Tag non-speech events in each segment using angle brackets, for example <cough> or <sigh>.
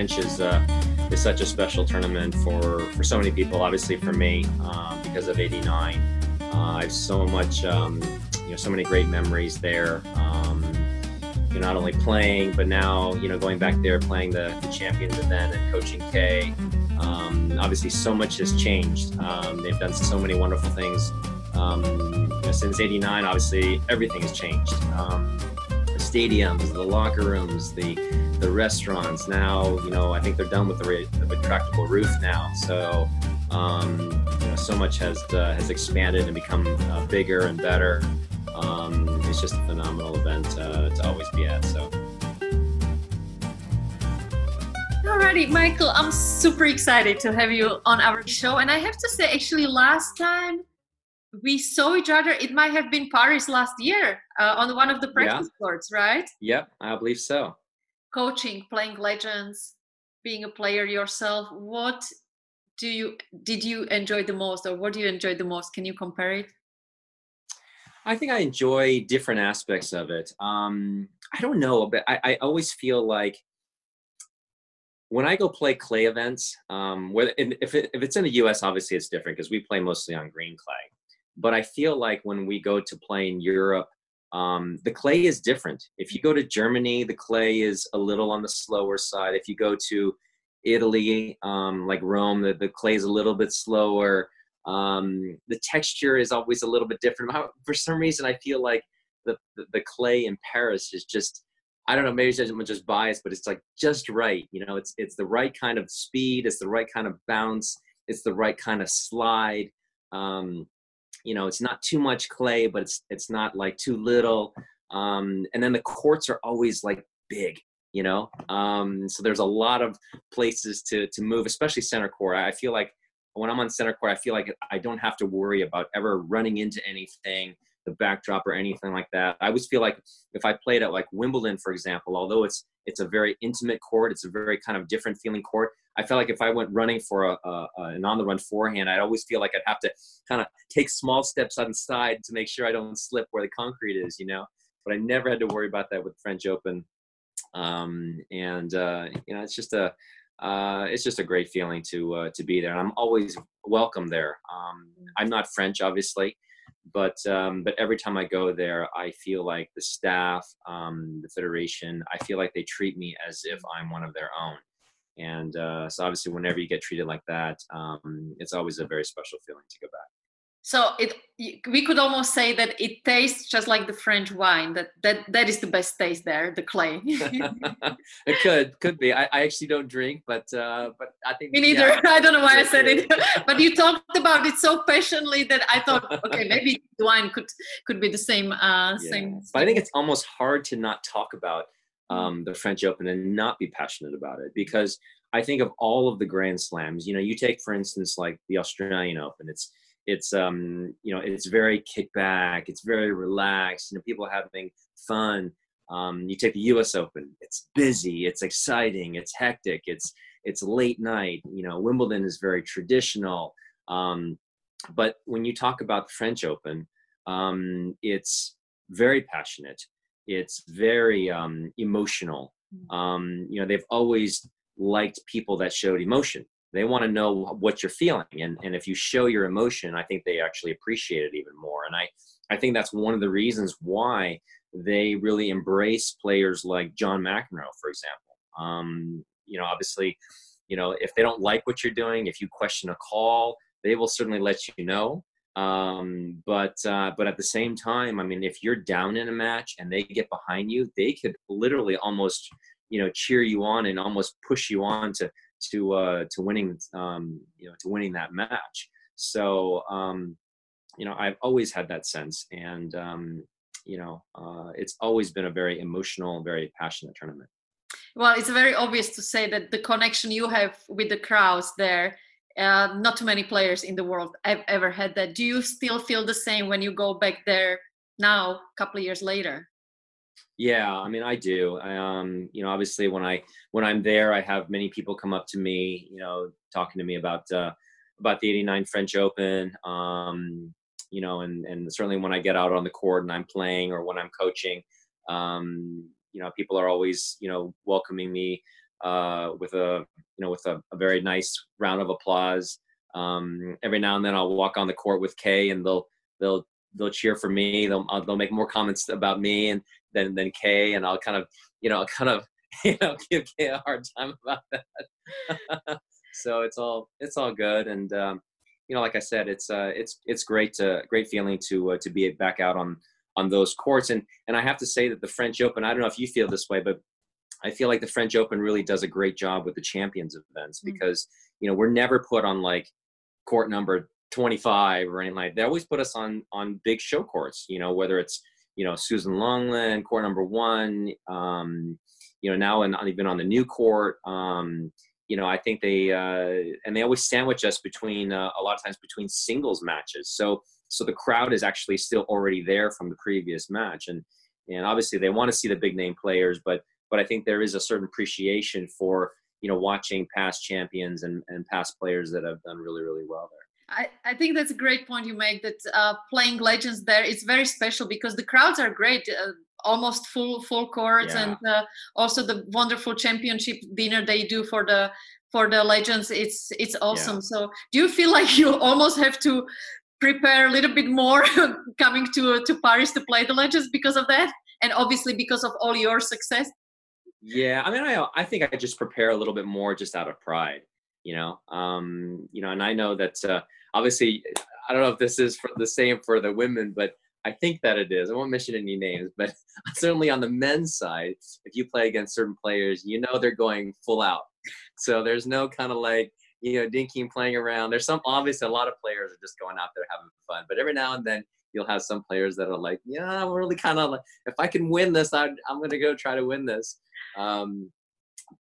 Is uh, is such a special tournament for for so many people. Obviously for me uh, because of '89, uh, I have so much um, you know so many great memories there. Um, you know, not only playing, but now you know going back there playing the, the Champions event and coaching Kei. Um, obviously, so much has changed. Um, they've done so many wonderful things um, you know, since '89. Obviously, everything has changed. Um, stadiums, the locker rooms, the the restaurants. Now, you know, I think they're done with the, re- the retractable roof now. So, um, you know, so much has uh, has expanded and become uh, bigger and better. Um, it's just a phenomenal event uh, to always be at. So. Alrighty, Michael, I'm super excited to have you on our show. And I have to say, actually, last time we saw each other, it might have been Paris last year uh, on one of the practice yeah. courts, right? Yep, I believe so. Coaching, playing legends, being a player yourself. What do you did you enjoy the most, or what do you enjoy the most? Can you compare it? I think I enjoy different aspects of it. Um, I don't know, but I, I always feel like when I go play clay events, um, whether if, it, if it's in the U.S., obviously it's different because we play mostly on green clay. But I feel like when we go to play in Europe, um, the clay is different. If you go to Germany, the clay is a little on the slower side. If you go to Italy, um, like Rome, the, the clay is a little bit slower. Um, the texture is always a little bit different. For some reason, I feel like the, the, the clay in Paris is just I don't know, maybe I'm just biased, but it's like just right. You know, it's it's the right kind of speed, it's the right kind of bounce, it's the right kind of slide. Um, you know, it's not too much clay, but it's it's not like too little. Um, and then the courts are always like big, you know. Um, so there's a lot of places to to move, especially center court. I feel like when I'm on center court, I feel like I don't have to worry about ever running into anything the backdrop or anything like that. I always feel like if I played at like Wimbledon, for example, although it's it's a very intimate court, it's a very kind of different feeling court. I felt like if I went running for a, a, a an on the run forehand, I'd always feel like I'd have to kind of take small steps on the side to make sure I don't slip where the concrete is, you know. But I never had to worry about that with French Open, um, and uh, you know, it's just a uh, it's just a great feeling to uh, to be there, and I'm always welcome there. Um, I'm not French, obviously, but um, but every time I go there, I feel like the staff, um, the federation, I feel like they treat me as if I'm one of their own. And uh, so obviously, whenever you get treated like that, um, it's always a very special feeling to go back. So it we could almost say that it tastes just like the French wine. That that that is the best taste there, the clay. <laughs> <laughs> it could could be. I, I actually don't drink, but uh, but I think me neither. Yeah, <laughs> I don't know why I said it, but you talked about it so passionately that I thought, okay, maybe the wine could could be the same uh, yeah. same. But I think it's almost hard to not talk about um, the French Open and not be passionate about it because I think of all of the Grand Slams. You know, you take for instance like the Australian Open. It's it's um you know it's very kickback it's very relaxed you know people having fun um, you take the us open it's busy it's exciting it's hectic it's it's late night you know wimbledon is very traditional um, but when you talk about the french open um, it's very passionate it's very um, emotional. Mm. um, you know they've always liked people that showed emotion. They want to know what you're feeling and, and if you show your emotion i think they actually appreciate it even more and i i think that's one of the reasons why they really embrace players like john mcenroe for example. Um, you know obviously you know if they don't like what you're doing if you question a call they will certainly let you know um, but uh, but at the same time i mean if you're down in a match and they get behind you they could literally almost you know cheer you on and almost push you on to to uh, to winning um, you know to winning that match. So um, you know I've always had that sense, and um, you know uh, it's always been a very emotional, very passionate tournament. Well, it's very obvious to say that the connection you have with the crowds there. Uh, not too many players in the world have ever had that. Do you still feel the same when you go back there now, a couple of years later? Yeah, I mean, I do. I, um, you know, obviously when I when I'm there, I have many people come up to me, you know, talking to me about uh, about the '89 French Open. Um, you know, and and certainly when I get out on the court and I'm playing or when I'm coaching, um, you know, people are always you know welcoming me uh, with a you know with a, a, very nice round of applause. Um, every now and then I'll walk on the court with Kei, and they'll they'll they'll cheer for me. They'll uh, they'll make more comments about me and than Kei, and I'll kind of you know I'll <laughs> kind of you know give Kei a hard time about that. <laughs> so it's all it's all good, and um, you know like I said, it's uh it's it's great to great feeling to uh, to be back out on on those courts, and and I have to say that the French Open. I don't know if you feel this way, but I feel like the French Open really does a great job with the champions events mm. because you know we're never put on like court number 25 or anything like that. They always put us on on big show courts, you know, whether it's you know Suzanne Lenglen court number one, um, you know now and even on the new court. Um, you know, I think they uh, and they always sandwich us between uh, a lot of times between singles matches. So so the crowd is actually still already there from the previous match, and and obviously they want to see the big name players, but but I think there is a certain appreciation for you know watching past champions and, and past players that have done really really well there. I, I think that's a great point you make that uh, playing legends there it's very special because the crowds are great uh, almost full full courts yeah. and uh, also the wonderful championship dinner they do for the for the legends it's it's awesome yeah. so do you feel like you almost have to prepare a little bit more <laughs> coming to to paris to play the legends because of that and obviously because of all your success yeah, I mean, I I think I just prepare a little bit more just out of pride, you know. Um, you know, and I know that uh, obviously I don't know if this is for the same for the women, but I think that it is. I won't mention any names, <laughs> but certainly on the men's side, if you play against certain players, you know they're going full out. So there's no kind of like you know dinking playing around. There's some obviously a lot of players are just going out there having fun, but every now and then you'll have some players that are like, yeah, I'm really kind of like, if I can win this, i am going to go try to win this. Um,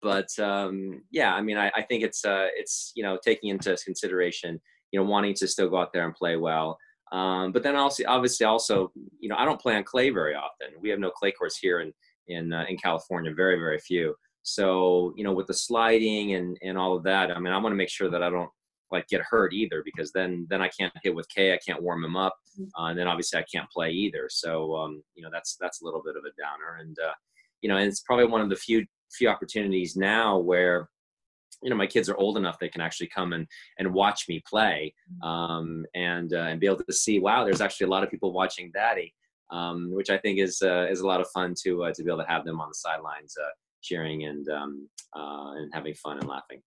but um, yeah, I mean, I, I think it's uh, it's you know taking into consideration, you know, wanting to still go out there and play well. Um, but then also, obviously, also, you know, I don't play on clay very often. We have no clay courts here in in uh, in California, very very few. So you know, with the sliding and and all of that, I mean, I want to make sure that I don't like get hurt either because then then I can't hit with Kei, I can't warm him up, mm-hmm. uh, and then obviously I can't play either. So um, you know that's that's a little bit of a downer, and uh, you know, and it's probably one of the few few opportunities now where you know my kids are old enough they can actually come and and watch me play mm-hmm. um, and uh, and be able to see wow there's actually a lot of people watching daddy um, which I think is uh, is a lot of fun to uh, to be able to have them on the sidelines uh, cheering and um, uh, and having fun and laughing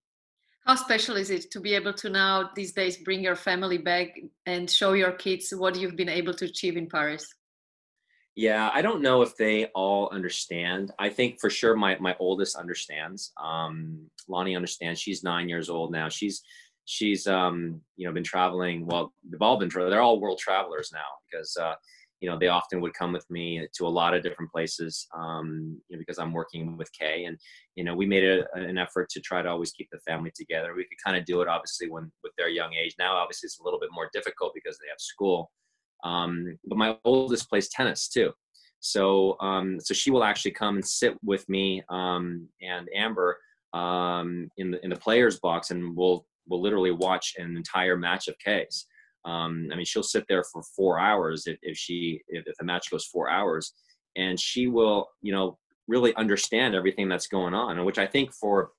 how special is it to be able to now these days bring your family back and show your kids what you've been able to achieve in paris? Yeah i don't know if they all understand. I think for sure my, my oldest understands. Um, lonnie understands. She's nine years old now. She's she's um, you know been traveling well they've all been they're all world travelers now because uh, you know, they often would come with me to a lot of different places, um, you know, because I'm working with Kei, and you know, we made a, an effort to try to always keep the family together. We could kind of do it, obviously, when with their young age. Now, obviously, it's a little bit more difficult because they have school. Um, but my oldest plays tennis too, so um, so she will actually come and sit with me um, and Amber um, in the in the players box, and we'll we'll literally watch an entire match of Kei's. Um, I mean, she'll sit there for four hours if, if she if, if the match goes four hours, and she will, you know, really understand everything that's going on. And which I think for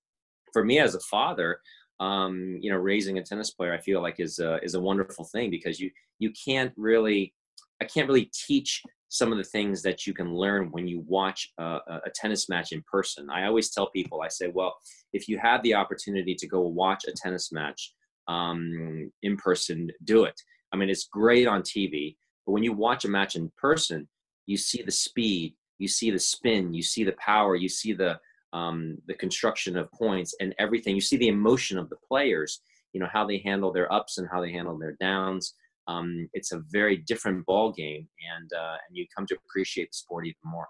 for me as a father, um, you know, raising a tennis player, I feel like is a, is a wonderful thing because you you can't really, I can't really teach some of the things that you can learn when you watch a, a, tennis match in person. I always tell people, I say, well, if you have the opportunity to go watch a tennis match, um, in person do it. I mean, it's great on TV, but when you watch a match in person, you see the speed, you see the spin, you see the power, you see the um, the construction of points and everything. You see the emotion of the players. You know how they handle their ups and how they handle their downs. Um, it's a very different ball game, and uh, and you come to appreciate the sport even more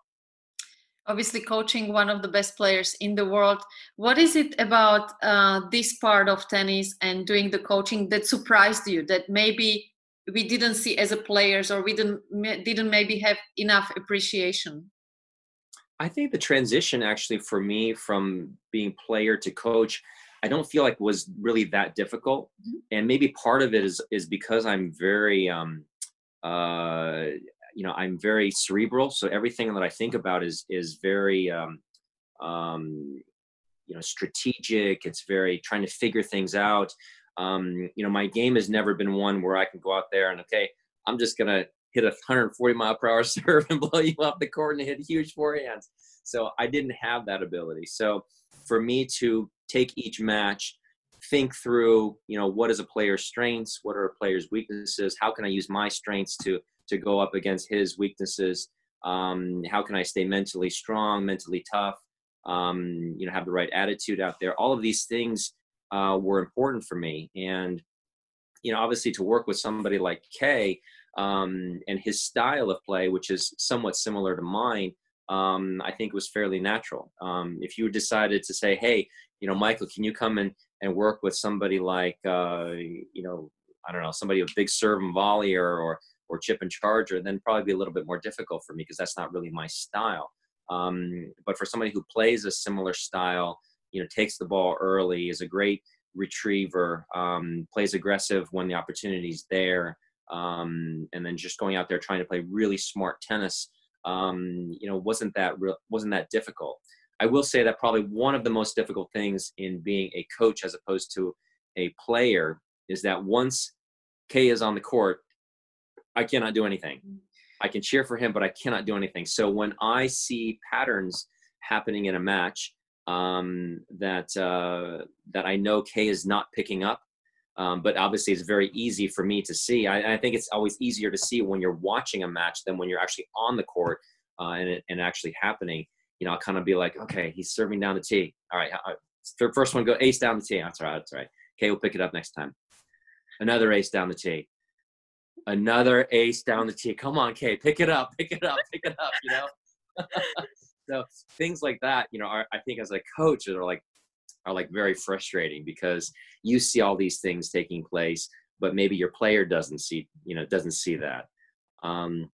obviously coaching one of the best players in the world. What is it about uh, this part of tennis and doing the coaching that surprised you that maybe we didn't see as a players or we didn't didn't maybe have enough appreciation? I think the transition actually for me from being player to coach i don't feel like was really that difficult. Mm-hmm. and maybe part of it is is because i'm very um uh you know i'm very cerebral so everything that i think about is is very um, um, you know strategic. It's very trying to figure things out. Um, you know, my game has never been one where I can go out there and okay, I'm just gonna hit a 140 mile per hour <laughs> serve and blow you off the court and hit huge forehands. So I didn't have that ability. So for me to take each match, think through, you know, what is a player's strengths, what are a player's weaknesses, how can I use my strengths to to go up against his weaknesses, um, how can I stay mentally strong, mentally tough, um, you know, have the right attitude out there. All of these things uh, were important for me, and you know, obviously to work with somebody like Kei um, and his style of play, which is somewhat similar to mine, um, I think was fairly natural. Um, if you decided to say, hey, you know, Michael, can you come and, and work with somebody like, uh, you know, I don't know, somebody with big serve and volley or, or, or chip and charger, then probably be a little bit more difficult for me because that's not really my style. Um, but for somebody who plays a similar style, you know, takes the ball early, is a great retriever, um, plays aggressive when the opportunity's there, um, and then just going out there trying to play really smart tennis um, you know, wasn't that wasn't that difficult. I will say that probably one of the most difficult things in being a coach as opposed to a player is that once Kei is on the court, I cannot do anything. Mm. I can cheer for him, but I cannot do anything. So when I see patterns happening in a match um, that uh, that I know Kei is not picking up, um, but obviously, it's very easy for me to see. I, I, think it's always easier to see when you're watching a match than when you're actually on the court uh, and it, and actually happening. You know, I'll kind of be like, okay, he's serving down the tee. All right, uh, first one go ace down the tee. That's all right. That's all right. Okay, we'll pick it up next time. Another ace down the tee. Another ace down the tee. Come on, Kei, pick it up, pick it up, pick it up. You know. <laughs> so things like that, you know, are, I think as a coach, are like are like very frustrating because you see all these things taking place, but maybe your player doesn't see, you know, doesn't see that. Um,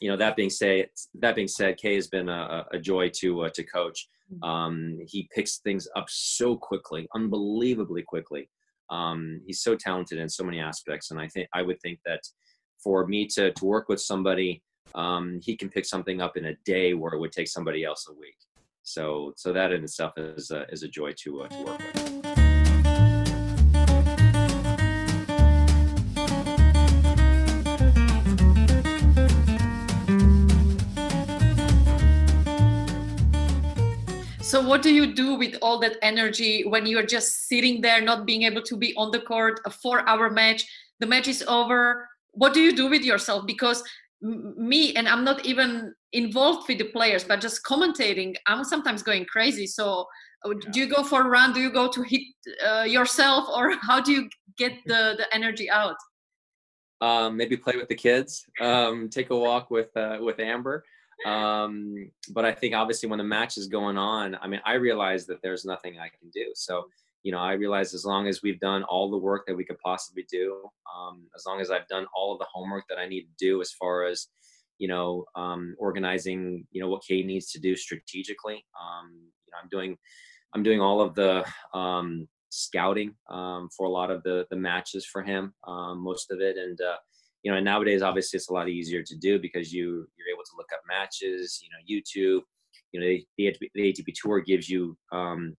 you know, that being said, that being said, Kei has been a, a joy to uh, to coach. Mm-hmm. Um, he picks things up so quickly, unbelievably quickly. Um, he's so talented in so many aspects, and I think I would think that for me to to work with somebody, um, he can pick something up in a day where it would take somebody else a week. So so that in itself is a, is a joy to uh, to work with. So, what do you do with all that energy when you're just sitting there, not being able to be on the court, a four hour match, the match is over? What do you do with yourself? Because me and i'm not even involved with the players but just commentating i'm sometimes going crazy. So uh, do you go for a run? Do you go to hit uh, yourself or <laughs> how do you get the the energy out? Um, maybe play with the kids. Um, take a walk with uh, with amber um, but i think obviously when the match is going on i mean i realize that there's nothing i can do so you know, I realize as long as we've done all the work that we could possibly do, um, as long as I've done all of the homework that I need to do as far as, you know, um, organizing, you know, what Kei needs to do strategically. Um, you know, I'm doing, I'm doing all of the um, scouting um, for a lot of the the matches for him, um, most of it, and uh, you know, and nowadays obviously it's a lot easier to do because you you're able to look up matches, you know, YouTube. You know, the, the ATP Tour gives you um,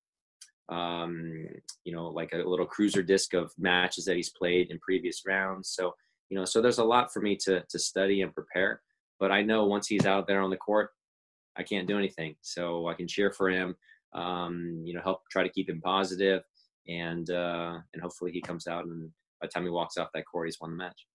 um, you know, like a little cruiser disc of matches that he's played in previous rounds. So, you know, so there's a lot for me to to study and prepare. But I know once he's out there on the court, I can't do anything. So I can cheer for him, um, you know, help try to keep him positive, and uh, and hopefully he comes out and by the time he walks off that court, he's won the match.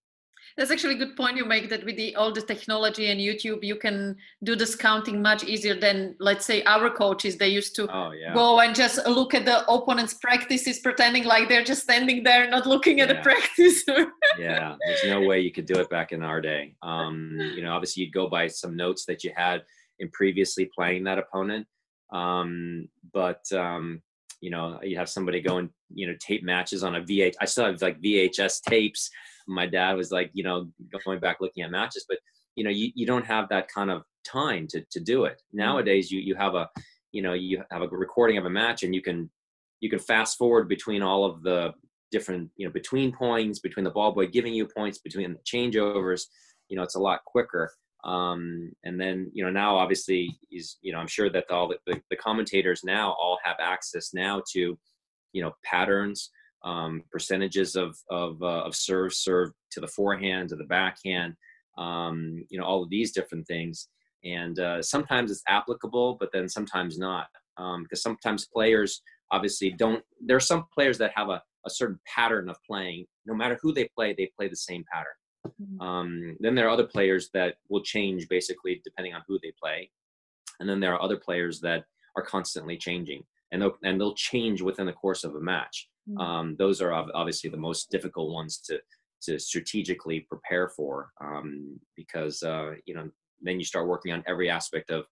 That's actually a good point you make that with the all the technology and YouTube, you can do this counting much easier than let's say our coaches. They used to oh, yeah. go and just look at the opponent's practices, pretending like they're just standing there, not looking at yeah. the practice. <laughs> yeah, there's no way you could do it back in our day. Um, you know, obviously you'd go by some notes that you had in previously playing that opponent. Um, but um, you know, you have somebody go and you know tape matches on a VH. I still have like VHS tapes my dad was like, you know, going back looking at matches, but you know, you, you don't have that kind of time to, to do it. Mm-hmm. Nowadays, you, you have a, you know, you have a recording of a match and you can, you can fast forward between all of the different, you know, between points, between the ball boy giving you points, between the changeovers, you know, it's a lot quicker. Um, and then, you know, now obviously is you know, I'm sure that all the, the, the commentators now all have access now to, you know, patterns, um, percentages of, of, uh, of serve, serve to the forehand, to the backhand, um, you know, all of these different things. And uh, sometimes it's applicable, but then sometimes not. Because um, sometimes players obviously don't, there are some players that have a, a certain pattern of playing. No matter who they play, they play the same pattern. Mm-hmm. Um, then there are other players that will change basically depending on who they play, and then there are other players that are constantly changing, and they'll and they'll change within the course of a match. Mm-hmm. Um, those are obviously the most difficult ones to to strategically prepare for um, because uh, you know then you start working on every aspect of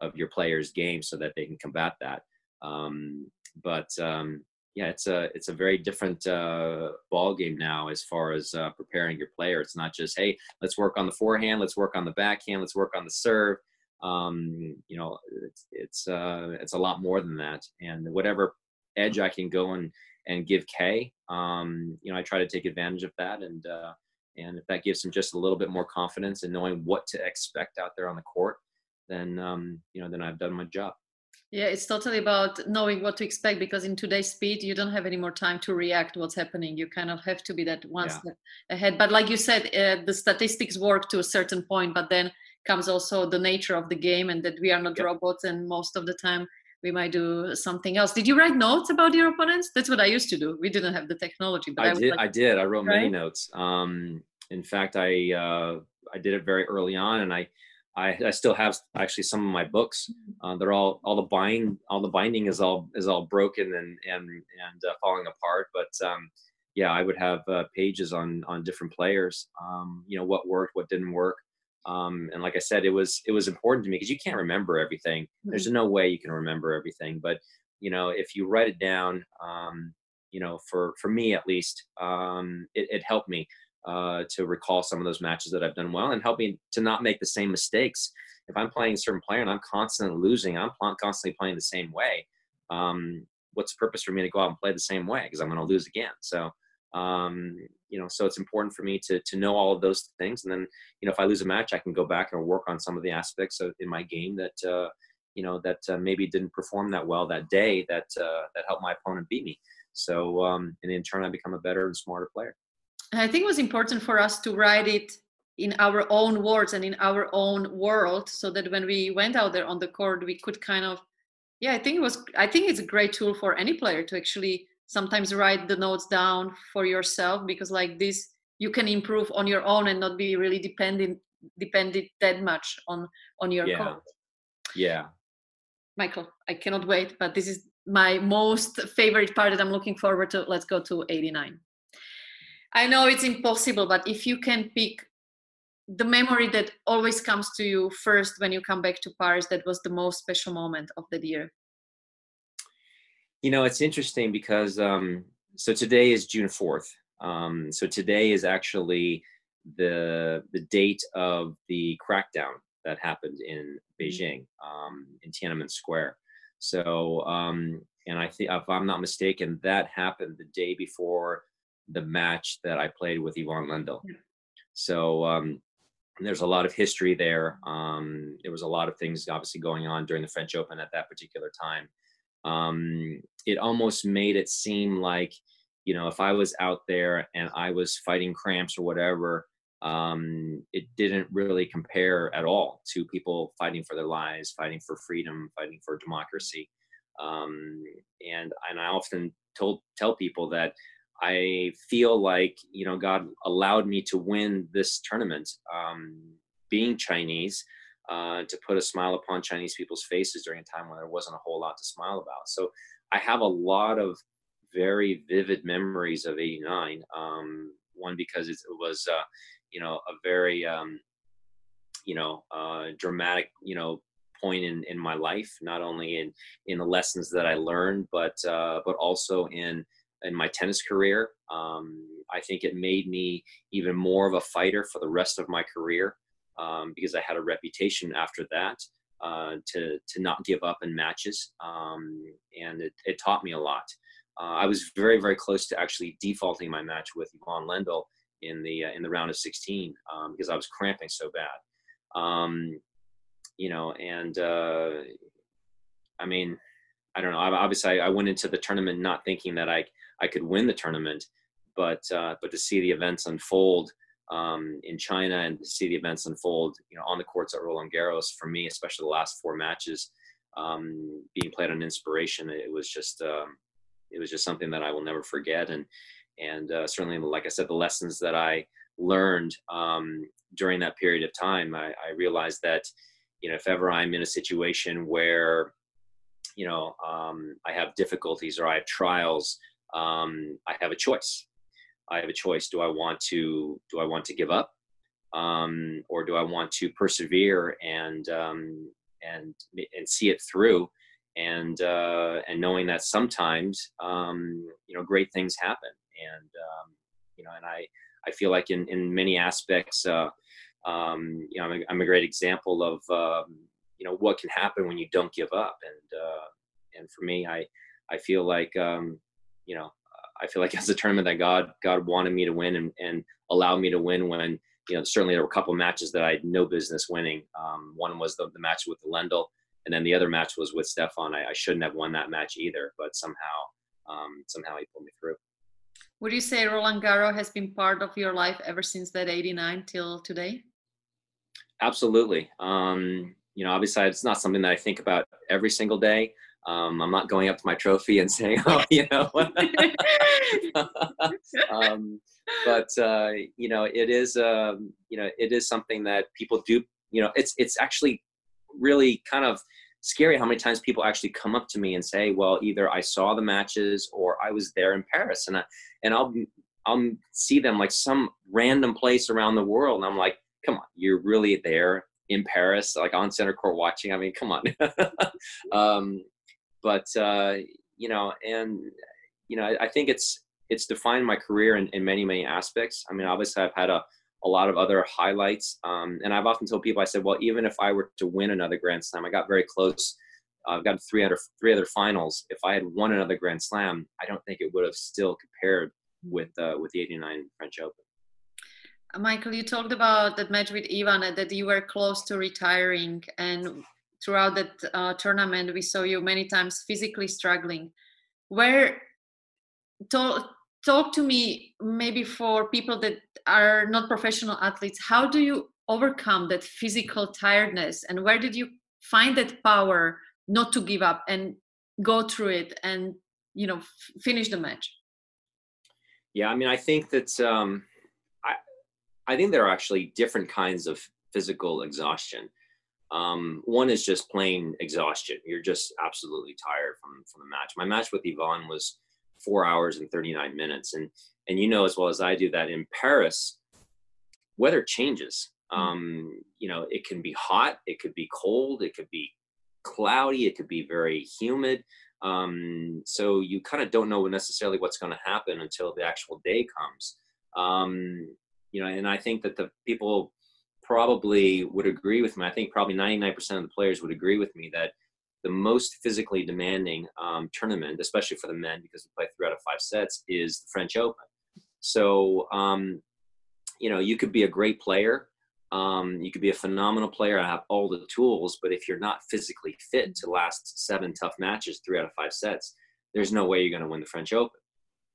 of your player's game so that they can combat that. Um, but um, yeah, it's a it's a very different uh, ball game now as far as uh, preparing your player. It's not just hey, let's work on the forehand, let's work on the backhand, let's work on the serve. Um, you know, it's it's uh, it's a lot more than that. And whatever edge I can go and and give Kei. um, you know, I try to take advantage of that. And uh, and if that gives him just a little bit more confidence in knowing what to expect out there on the court, then um, you know, then I've done my job. Yeah, it's totally about knowing what to expect because in today's speed, you don't have any more time to react what's happening. You kind of have to be that one yeah. step ahead. But like you said, uh, the statistics work to a certain point, but then comes also the nature of the game and that we are not yep. robots and most of the time we might do something else. Did you write notes about your opponents? That's what I used to do. We didn't have the technology, but I, I did. Like, I did. I wrote right? many notes. Um, in fact, I uh, I did it very early on, and I I, I still have actually some of my books. Mm-hmm. Uh, they're all all the bind all the binding is all is all broken and and and uh, falling apart. But um, yeah, I would have uh, pages on on different players. Um, you know what worked, what didn't work. Um, and like I said, it was it was important to me because you can't remember everything. Mm-hmm. There's no way you can remember everything. But you know, if you write it down, um, you know, for for me at least, um, it, it helped me uh, to recall some of those matches that I've done well and help me to not make the same mistakes. If I'm playing a certain player and I'm constantly losing, I'm constantly playing the same way. Um, what's the purpose for me to go out and play the same way? Because I'm going to lose again. So, um, you know, so it's important for me to to know all of those things. And then, you know, if I lose a match, I can go back and work on some of the aspects of in my game that uh, you know that uh, maybe didn't perform that well that day that uh, that helped my opponent beat me. So, um, and in turn, I become a better and smarter player. I think it was important for us to write it in our own words and in our own world so that when we went out there on the court we could kind of yeah i think it was i think it's a great tool for any player to actually sometimes write the notes down for yourself because like this you can improve on your own and not be really dependent dependent that much on on your yeah. coach yeah michael i cannot wait but this is my most favorite part that i'm looking forward to let's go to 89 I know it's impossible, but if you can pick the memory that always comes to you first when you come back to Paris, that was the most special moment of that year. You know, it's interesting because um, so today is June fourth. Um, so today is actually the the date of the crackdown that happened in mm-hmm. Beijing, um, in Tiananmen Square. So, um, and I think if I'm not mistaken, that happened the day before the match that I played with Ivan Lendl. So um, there's a lot of history there. Um, there was a lot of things obviously going on during the French Open at that particular time. Um, it almost made it seem like, you know, if I was out there and I was fighting cramps or whatever, um, it didn't really compare at all to people fighting for their lives, fighting for freedom, fighting for democracy. Um, and and I often told tell people that I feel like you know God allowed me to win this tournament, um, being Chinese, uh, to put a smile upon Chinese people's faces during a time when there wasn't a whole lot to smile about. So I have a lot of very vivid memories of '89. Um, one because it was, uh, you know, a very, um, you know, uh, dramatic, you know, point in in my life. Not only in in the lessons that I learned, but uh, but also in in my tennis career. Um, I think it made me even more of a fighter for the rest of my career um, because I had a reputation after that uh, to to not give up in matches, um, and it, it, taught me a lot. Uh, I was very very close to actually defaulting my match with Ivan Lendl in the uh, in the round of 16 um, because I was cramping so bad. Um, you know, and uh, I mean, I don't know. Obviously, I, I went into the tournament not thinking that I I could win the tournament, but uh, but to see the events unfold um, in China and to see the events unfold, you know, on the courts at Roland Garros for me, especially the last four matches um, being played on inspiration, it was just um, it was just something that I will never forget, and and uh, certainly, like I said, the lessons that I learned um, during that period of time, I, I realized that you know if ever I'm in a situation where you know um, I have difficulties or I have trials, um, I have a choice. I have a choice. Do I want to do I want to give up, um, or do I want to persevere and um, and and see it through? And uh, and knowing that sometimes um, you know great things happen, and um, you know, and I I feel like in in many aspects, uh, um, you know, I'm a, I'm a great example of um, you know what can happen when you don't give up, and uh, and for me, I I feel like you know I feel like <laughs> it's a tournament that God God wanted me to win and, and allowed me to win when you know certainly there were a couple of matches that I had no business winning. Um, one was the, the match with the Lendl, and then the other match was with Stefan. I, I shouldn't have won that match either, but somehow um, somehow he pulled me through. Would you say Roland Garros has been part of your life ever since that '89 till today? Absolutely. Um, you know, obviously, it's not something that I think about every single day. Um, I'm not going up to my trophy and <laughs> saying, "Oh, you know." <laughs> um, but uh, you know, it is um, you know, it is something that people do. You know, it's it's actually really kind of scary how many times people actually come up to me and say, "Well, either I saw the matches or I was there in Paris," and I and I'll I'll see them like some random place around the world, and I'm like, "Come on, you're really there." in Paris, like on center court watching. I mean, come on. <laughs> um, but uh, you know, and you know, I, I, think it's it's defined my career in, in many many aspects. I mean, obviously, I've had a a lot of other highlights, um, and I've often told people, I said, well, even if I were to win another Grand Slam, I got very close. I've got three other three other finals. If I had won another Grand Slam, I don't think it would have still compared with uh, with the '89 French Open. Michael, you talked about that match with Ivan that you were close to retiring, and throughout that uh, tournament we saw you many times physically struggling. Where talk, talk to me maybe for people that are not professional athletes how do you overcome that physical tiredness and where did you find that power not to give up and go through it and you know f- finish the match? Yeah i mean i think that um i i think there are actually different kinds of physical exhaustion um, one is just plain exhaustion. You're just absolutely tired from from the match. My match with Ivan was four hours and 39 minutes, and and you know as well as I do that in Paris, weather changes. Mm. Um, you know, it can be hot, it could be cold, it could be cloudy, it could be very humid. Um, so you kind of don't know necessarily what's going to happen until the actual day comes. Um, you know, and I think that the people probably would agree with me. I think probably 99% of the players would agree with me that the most physically demanding um, tournament, especially for the men, because we play three out of five sets, is the French Open. So, um, you know, you could be a great player. Um, you could be a phenomenal player and have all the tools, but if you're not physically fit to last seven tough matches, three out of five sets, there's no way you're going to win the French Open.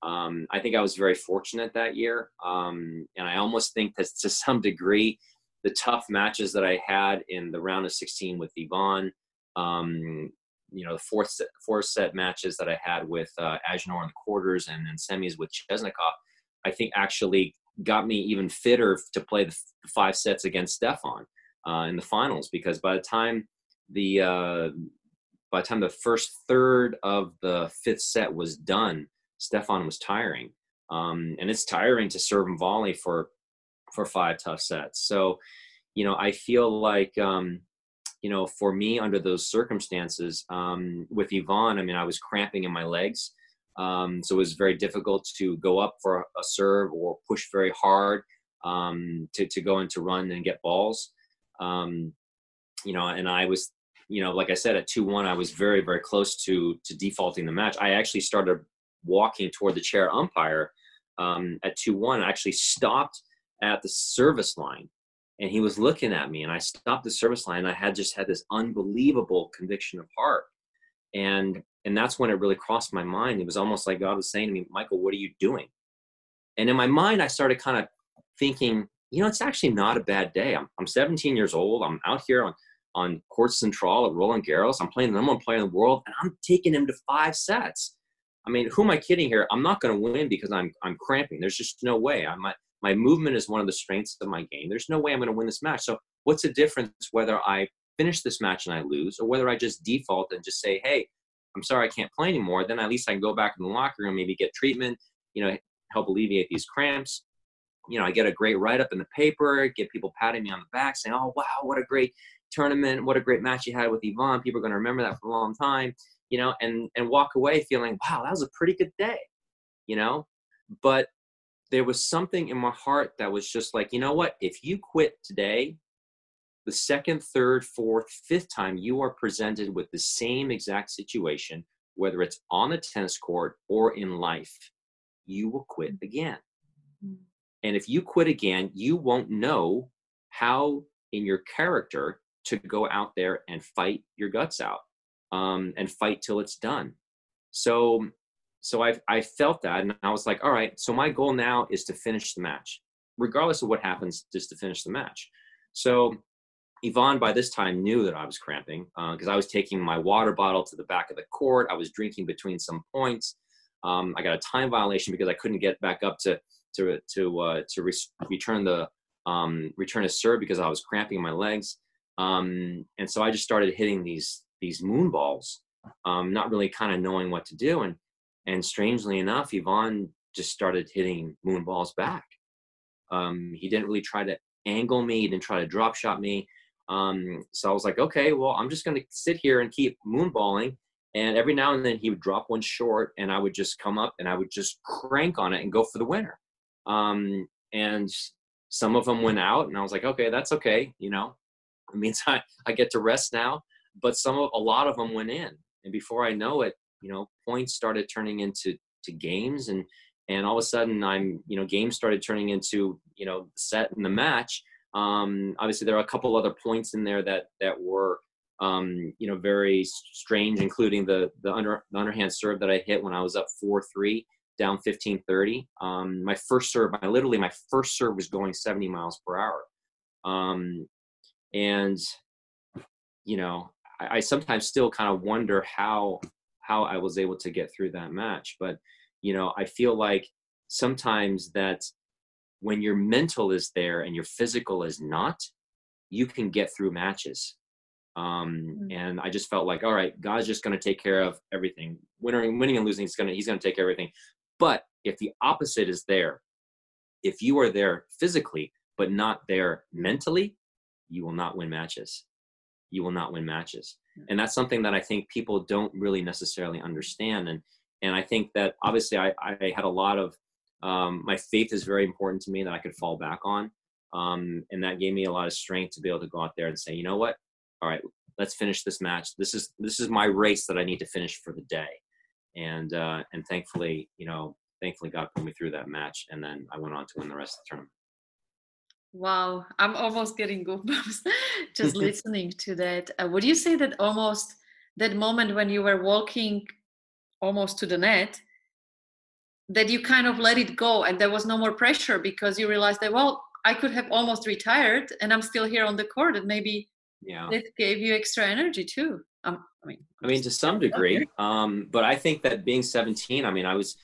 Um, I think I was very fortunate that year, um, and I almost think that to some degree, the tough matches that I had in the round of 16 with Ivan, um, you know, the fourth set, fourth set matches that I had with uh, Agenor in the quarters and then semis with Chesnokov, I think actually got me even fitter to play the, the five sets against Stefan uh, in the finals because by the time the uh, by the time the first third of the fifth set was done, Stefan was tiring. Um, and it's tiring to serve and volley for for five tough sets. So, you know, I feel like, um, you know, for me under those circumstances um, with Ivan, I mean, I was cramping in my legs. Um, so it was very difficult to go up for a serve or push very hard um, to, to go into run and get balls. Um, you know, and I was, you know, like I said, at 2 1, I was very, very close to, to defaulting the match. I actually started walking toward the chair umpire um, at 2 1. I actually stopped at the service line and he was looking at me and i stopped the service line i had just had this unbelievable conviction of heart. And and that's when it really crossed my mind. It was almost like god was saying to me michael what are you doing? And in my mind i started kind of thinking you know it's actually not a bad day. I'm, I'm 17 years old. I'm out here on on court central at roland garros. I'm playing the number one player in the world and i'm taking him to five sets. I mean who am i kidding here? I'm not going to win because i'm i'm cramping. There's just no way. I might my movement is one of the strengths of my game. There's no way I'm going to win this match. So what's the difference whether I finish this match and I lose or whether I just default and just say, hey, I'm sorry I can't play anymore. Then at least I can go back in the locker room, maybe get treatment, you know, help alleviate these cramps. You know, I get a great write up in the paper, get people patting me on the back saying, oh, wow, what a great tournament. What a great match you had with Ivan. People are going to remember that for a long time, you know, and, and walk away feeling, wow, that was a pretty good day, you know. But there was something in my heart that was just like, you know what? If you quit today, the second, third, fourth, fifth time you are presented with the same exact situation, whether it's on the tennis court or in life, you will quit mm. again. Mm. And if you quit again, you won't know how in your character to go out there and fight your guts out um, and fight till it's done. So so I, I felt that and I was like, all right, so my goal now is to finish the match, regardless of what happens, just to finish the match. So Ivan by this time knew that I was cramping because uh, I was taking my water bottle to the back of the court. I was drinking between some points. Um, I got a time violation because I couldn't get back up to to to uh, to re- return the um, return a serve because I was cramping my legs. Um, and so I just started hitting these these moon balls, um, not really kind of knowing what to do. And and strangely enough, Ivan just started hitting moon balls back. Um, he didn't really try to angle me. He didn't try to drop shot me. Um, so I was like, okay, well, I'm just going to sit here and keep moonballing. And every now and then he would drop one short, and I would just come up and I would just crank on it and go for the winner. Um, and some of them went out, and I was like, okay, that's okay. You know, it means <laughs> I, I get to rest now. But some of a lot of them went in, and before I know it, you know points started turning into to games and and all of a sudden i'm you know games started turning into you know set in the match. Um obviously there are a couple other points in there that that were um you know very strange including the the under the underhand serve that i hit when i was up 4-3 down 15-30 um my first serve my literally my first serve was going 70 miles per hour. Um and you know I, I sometimes still kind of wonder how how I was able to get through that match. But, you know, I feel like sometimes that when your mental is there and your physical is not, you can get through matches. Um, mm-hmm. and I just felt like, all right, God's just going to take care of everything. Winning, winning and losing, he's going to, he's going to take everything. But if the opposite is there, if you are there physically, but not there mentally, you will not win matches. You will not win matches. And that's something that i think people don't really necessarily understand. And and i think that obviously i, I had a lot of um, my faith is very important to me that i could fall back on. Um, and that gave me a lot of strength to be able to go out there and say you know what? All right let's finish this match. This is this is my race that i need to finish for the day. And uh, and thankfully you know thankfully god put me through that match and then i went on to win the rest of the tournament Wow, I'm almost getting goosebumps <laughs> just <laughs> listening to that. Uh, would you say that almost that moment when you were walking almost to the net, that you kind of let it go and there was no more pressure because you realized that, well, I could have almost retired and I'm still here on the court and maybe yeah. it gave you extra energy too. Um, I mean, I mean, to some <laughs> degree, um, but I think that being 17, I mean, I was,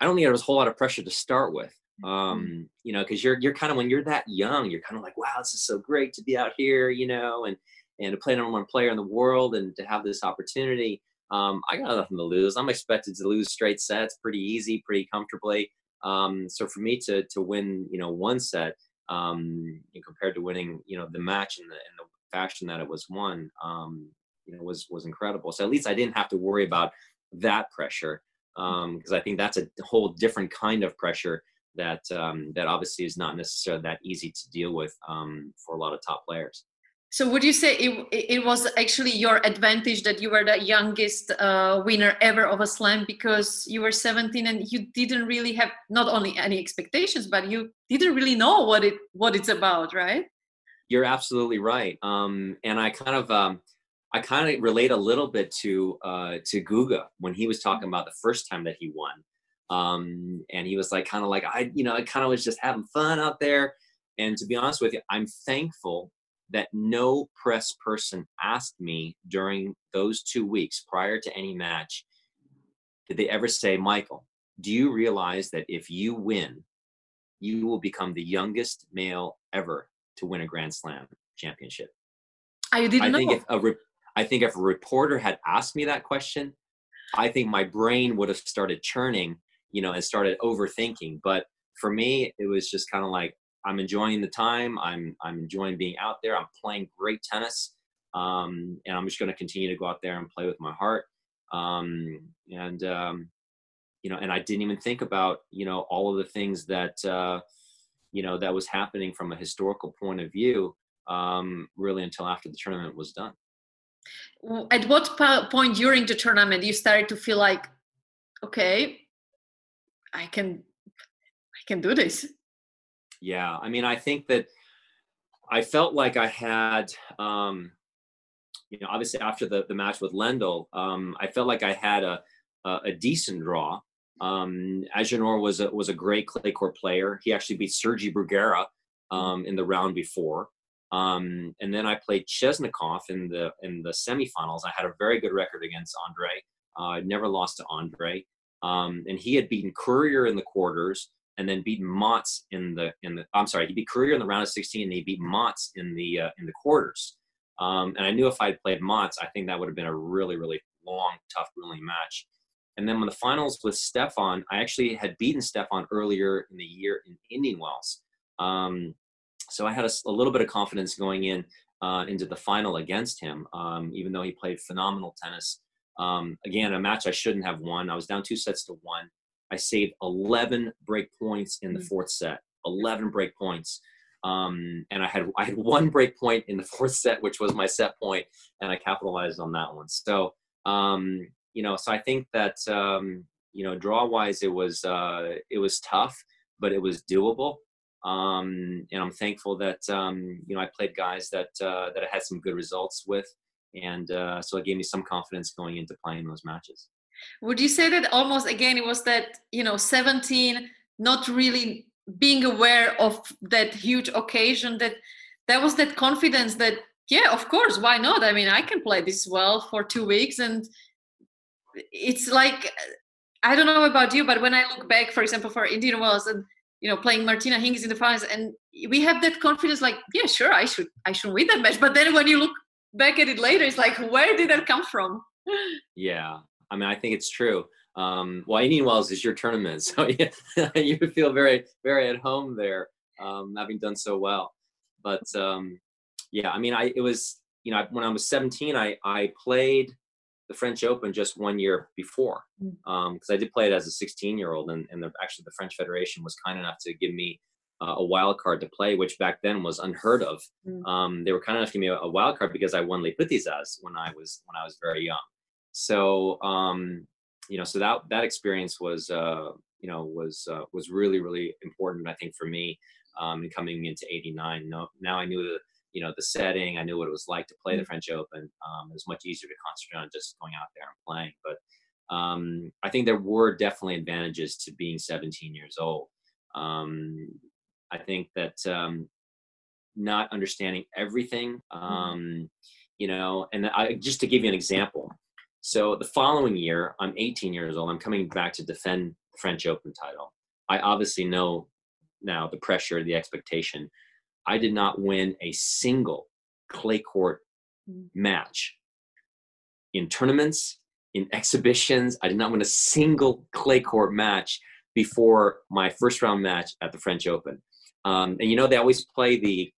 I don't think there was a whole lot of pressure to start with. Mm-hmm. um you know because you're you're kind of when you're that young you're kind of like wow this is so great to be out here you know and and to play number one player in the world and to have this opportunity. Um i got nothing to lose. I'm expected to lose straight sets pretty easy pretty comfortably. Um so for me to to win you know one set um compared to winning you know the match in the in the fashion that it was won um you know was was incredible. So at least i didn't have to worry about that pressure um because i think that's a whole different kind of pressure that um, that obviously is not necessarily that easy to deal with um, for a lot of top players. So would you say it, it was actually your advantage that you were the youngest uh, winner ever of a slam because you were 17 and you didn't really have not only any expectations but you didn't really know what it what it's about, right? You're absolutely right. Um, and I kind of, um, I kind of relate a little bit to uh, to Guga when he was talking about the first time that he won, um, and he was like, kind of like I, you know, I kind of was just having fun out there. And to be honest with you, I'm thankful that no press person asked me during those two weeks prior to any match, did they ever say, Michael, do you realize that if you win, you will become the youngest male ever to win a Grand Slam championship? I didn't I think know. if a re- I think if a reporter had asked me that question, I think my brain would have started churning, you know, and started overthinking. But for me, it was just kind of like I'm enjoying the time. I'm I'm enjoying being out there. I'm playing great tennis, um, and I'm just going to continue to go out there and play with my heart. Um, and um, you know, and I didn't even think about you know all of the things that uh, you know that was happening from a historical point of view um, really until after the tournament was done at what point during the tournament you started to feel like okay i can i can do this. Yeah i mean i think that i felt like i had um you know obviously after the, the match with lendl um i felt like i had a a, a decent draw. Um Agenor was a was a great clay court player. He actually beat sergi bruguera um in the round before. Um, and then I played Chesnokov in the in the semifinals. I had a very good record against Andre. Uh, I never lost to Andre, um, and he had beaten Courier in the quarters, and then beaten Motz in the in the. I'm sorry, he beat Courier in the round of 16, and he beat Motz in the uh, in the quarters. Um, and I knew if I'd played Motz, I think that would have been a really really long, tough, grueling match. And then when the finals with Stefan, I actually had beaten Stefan earlier in the year in Indian Wells. Um, so I had a, a, little bit of confidence going in uh, into the final against him, um, even though he played phenomenal tennis. Um, again, a match I shouldn't have won. I was down two sets to one. I saved 11 break points in the mm. fourth set. 11 break points. Um, and I had I had one break point in the <laughs> fourth set, which was my set point, and I capitalized on that one. So um, you know, so I think that um, you know, draw wise, it was uh, it was tough, but it was doable um, and I'm thankful that um, you know I played guys that uh, that I had some good results with, and uh, so it gave me some confidence going into playing those matches. Would you say that almost again it was that you know 17, not really being aware of that huge occasion that that was that confidence that yeah of course why not I mean I can play this well for two weeks and it's like I don't know about you but when I look back for example for Indian Wells and you know playing Martina Hingis in the finals, and we have that confidence. Like, yeah, sure, I should I should win that match. But then when you look back at it later, it's like, where did that come from? <laughs> Yeah, I mean, I think it's true. Um, well, Indian Wells is your tournament, <laughs> so yeah, you feel very very at home there, um, having done so well. But um, yeah, I mean, I it was you know when I was 17, I I played the French Open just one year before because mm. um, I did play it as a 16 year old, and, and the, actually the French Federation was kind enough to give me uh, a wild card to play, which back then was unheard of. Mm. Um, they were kind of give me a, a, wild card because I won As when I was when I was very young. So um, you know, so that that experience was uh, you know was uh, was really really important. I think for me um, in coming into '89. No, now I knew the you know the setting. I knew what it was like to play the mm. French Open. Um, it was much easier to concentrate on just going out there and playing. But um, I think there were definitely advantages to being 17 years old. Um, I think that um, not understanding everything, mm. um, you know, and I, just to give you an example. So the following year, I'm 18 years old. I'm coming back to defend the French Open title. I obviously know now the pressure, the expectation. I did not win a single clay court mm. match in tournaments, in exhibitions. I did not win a single clay court match before my first round match at the French Open. Um, and you know, they always play the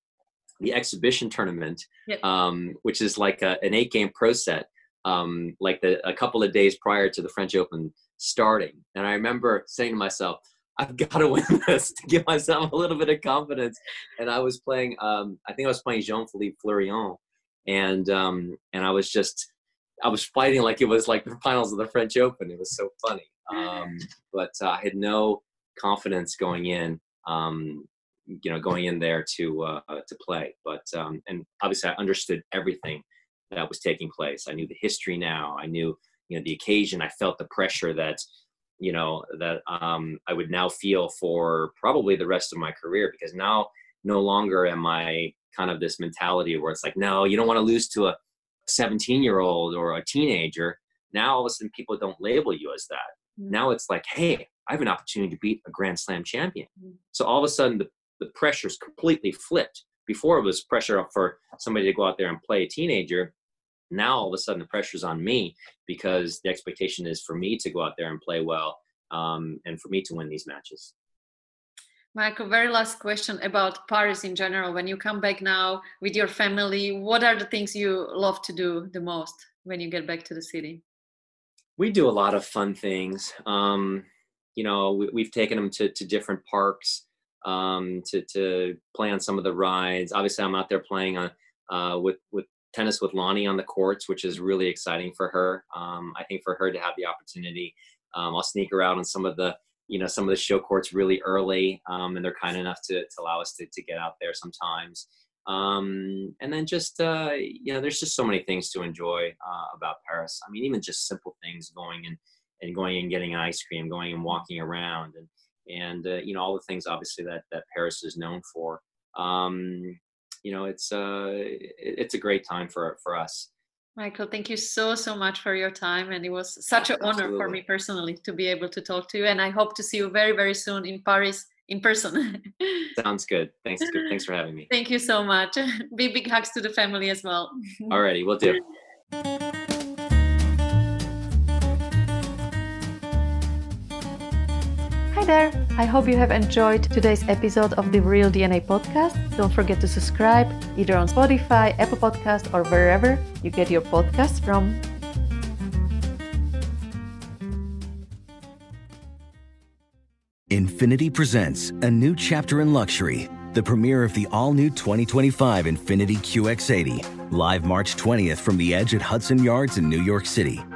the exhibition tournament, yep. um, which is like a, an eight game pro set, um, like the, a couple of days prior to the French Open starting. And I remember saying to myself, I've <laughs> got to win this to give myself a little bit of confidence. And I was playing, um, I think I was playing Jean Philippe Fleurian, and um, and I was just, I was fighting like it was like the finals of the French Open. It was so funny, <laughs> um, but uh, I had no confidence going in. Um, you know, going in there to uh, to play. But um, and obviously, I understood everything that was taking place. I knew the history now. I knew you know the occasion. I felt the pressure that you know that um, I would now feel for probably the rest of my career because now no longer am I kind of this mentality where it's like, no, you don't want to lose to a 17 year old or a teenager. Now all of a sudden people don't label you as that. Mm-hmm. Now it's like, hey, I have an opportunity to beat a Grand Slam champion. Mm-hmm. So all of a sudden the, the pressure's completely flipped. Before it was pressure for somebody to go out there and play a teenager. Now all of a sudden the pressure's on me because the expectation is for me to go out there and play well um, and for me to win these matches. Michael, very last question about Paris in general. When you come back now with your family, what are the things you love to do the most when you get back to the city? We do a lot of fun things. Um, you know, we, have taken them to, to different parks um, to, to play on some of the rides. Obviously, I'm out there playing on, uh, with, with tennis with Lonnie on the courts, which is really exciting for her. Um, I think for her to have the opportunity, um, I'll sneak her out on some of the you know some of the show courts really early um, and they're kind enough to, to allow us to, to get out there sometimes um, and then just uh, you know there's just so many things to enjoy uh, about paris i mean even just simple things going and and going and getting ice cream going and walking around and and uh, you know all the things obviously that that paris is known for um, you know it's uh it's a great time for for us Michael, thank you so, so much for your time. And it was such an honor for me personally to be able to talk to you. And I hope to see you very, very soon in Paris in person. <laughs> Sounds good. Thanks. Good. Thanks for having me. Thank you so much. <laughs> Big, big hugs to the family as well. Alrighty, we'll do. <laughs> Hi there! I hope you have enjoyed today's episode of the Real DNA podcast. Don't forget to subscribe either on Spotify, Apple Podcast, or wherever you get your podcasts from. Infiniti presents a new chapter in luxury, the premiere of the all new 2025 Infiniti QX80, live March 20th from the edge at Hudson Yards in New York City